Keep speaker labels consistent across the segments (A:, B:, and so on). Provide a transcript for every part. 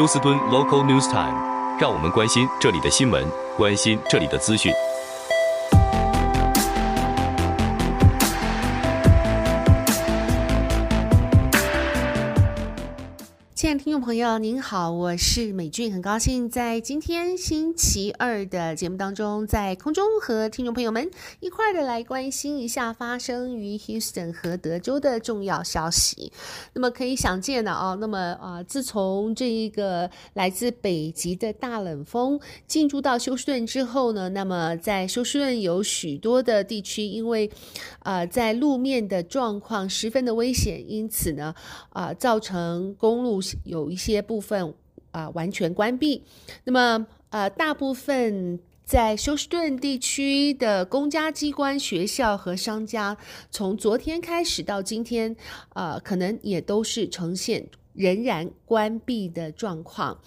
A: 休斯敦 Local News Time，让我们关心这里的新闻，关心这里的资讯。
B: 亲爱的听众朋友，您好，我是美俊，很高兴在今天星期二的节目当中，在空中和听众朋友们一块儿的来关心一下发生于 Houston 和德州的重要消息。那么可以想见的啊，那么啊，自从这一个来自北极的大冷风进驻到休斯顿之后呢，那么在休斯顿有许多的地区，因为啊，在路面的状况十分的危险，因此呢，啊，造成公路。有一些部分啊、完全关闭，那么呃大部分在休斯顿地区的公家机关、学校和商家，从昨天开始到今天，呃可能也都是呈现仍然关闭的状况。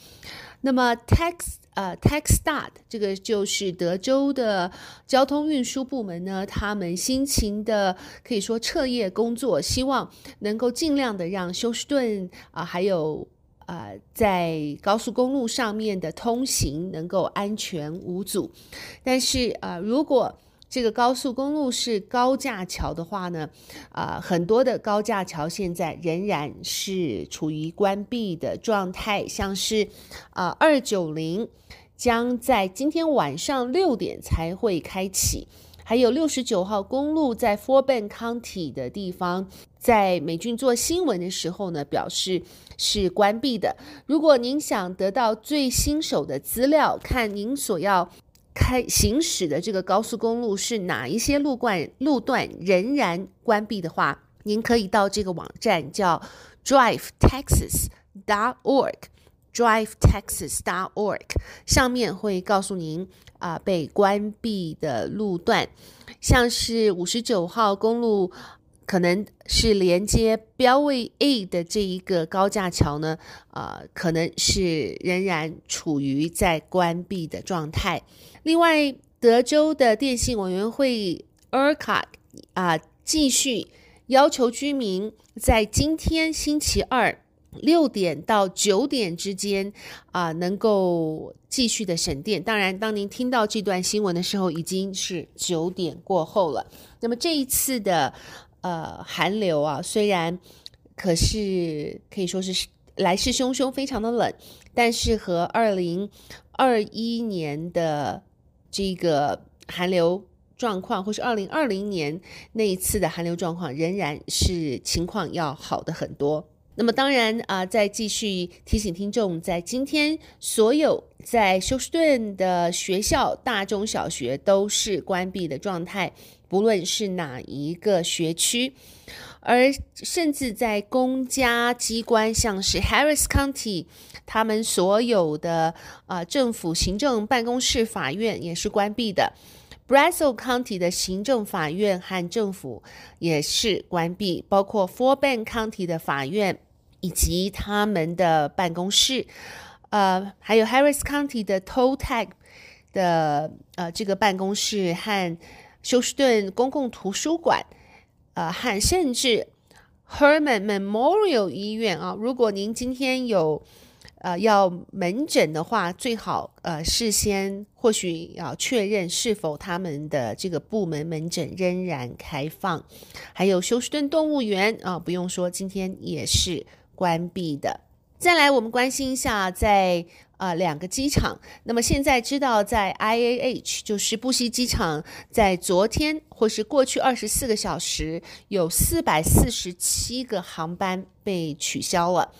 B: 那么 Tex 呃，Tech Start 这个就是德州的交通运输部门呢，他们辛勤的可以说彻夜工作，希望能够尽量的让休斯顿啊、还有呃在高速公路上面的通行能够安全无阻。但是、呃，如果这个高速公路是高架桥的话呢，啊、很多的高架桥现在仍然是处于关闭的状态，像是啊二九零将在今天晚上六点才会开启，还有六十九号公路在 f o r b e n County 的地方，在美军做新闻的时候呢，表示是关闭的。如果您想得到最新手的资料，看您所要。开行驶的这个高速公路是哪一些路段路段仍然关闭的话，您可以到这个网站叫 drivetexas.org，drivetexas.org 上面会告诉您啊、被关闭的路段，像是五十九号公路。可能是连接标位 A 的这一个高架桥呢，呃，可能是仍然处于在关闭的状态。另外，德州的电信委员会 ERCOT 啊，继续要求居民在今天星期二六点到九点之间啊，能够继续的省电。当然，当您听到这段新闻的时候，已经是九点过后了。那么这一次的。呃，寒流啊，虽然可是可以说是来势汹汹，非常的冷，但是和二零二一年的这个寒流状况，或是二零二零年那一次的寒流状况，仍然是情况要好的很多。那么当然啊、再继续提醒听众，在今天所有在休斯顿的学校，大中小学都是关闭的状态，不论是哪一个学区，而甚至在公家机关，像是 Harris County，他们所有的啊、政府行政办公室、法院也是关闭的。Brassil County 的行政法院和政府也是关闭，包括 Fort Bend County 的法院以及他们的办公室，呃，还有 Harris County 的 Toll Tag 的呃这个办公室和休斯顿公共图书馆，呃，和甚至 Herman Memorial 医院啊，如果您今天有。呃，要门诊的话，最好呃事先或许要确认是否他们的这个部门门诊仍然开放。还有休斯顿动物园啊，不用说，今天也是关闭的。再来，我们关心一下在啊两个机场。那么现在知道，在 IAH 就是布希机场，在昨天或是过去二十四个小时，有四百四十七个航班被取消了。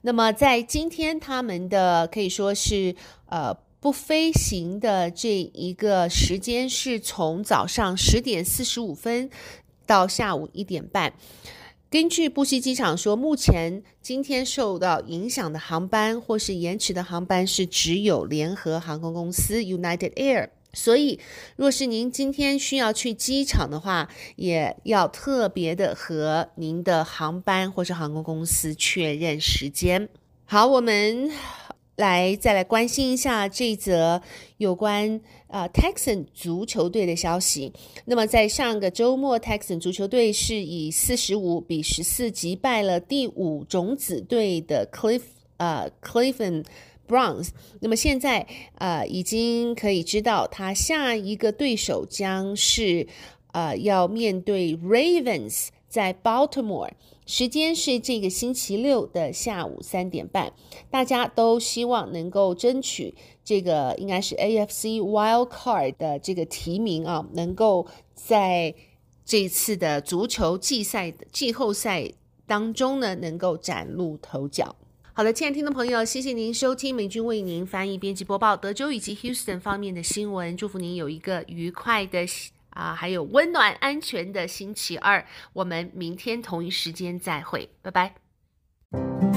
B: 那么在今天，他们的可以说是呃不飞行的这一个时间是从早上十点四十五分到下午一点半。根据布希机场说，目前今天受到影响的航班或是延迟的航班是只有联合航空公司 United Air。所以，若是您今天需要去机场的话，也要特别的和您的航班或是航空公司确认时间。好，我们来再来关心一下这则有关啊、呃、Texan 足球队的消息。那么，在上个周末，Texan 足球队是以四十五比十四击败了第五种子队的 Cliff。呃 Cleveland Browns。那么现在呃已经可以知道，他下一个对手将是呃要面对 Ravens，在 Baltimore。时间是这个星期六的下午三点半，大家都希望能够争取这个应该是 AFC Wild Card 的这个提名啊，能够在这次的足球季赛的季后赛当中呢，能够崭露头角。好的，亲爱的听众朋友，谢谢您收听美君为您翻译、编辑、播报德州以及 Houston 方面的新闻，祝福您有一个愉快的。啊，还有温暖安全的星期二，我们明天同一时间再会，拜拜。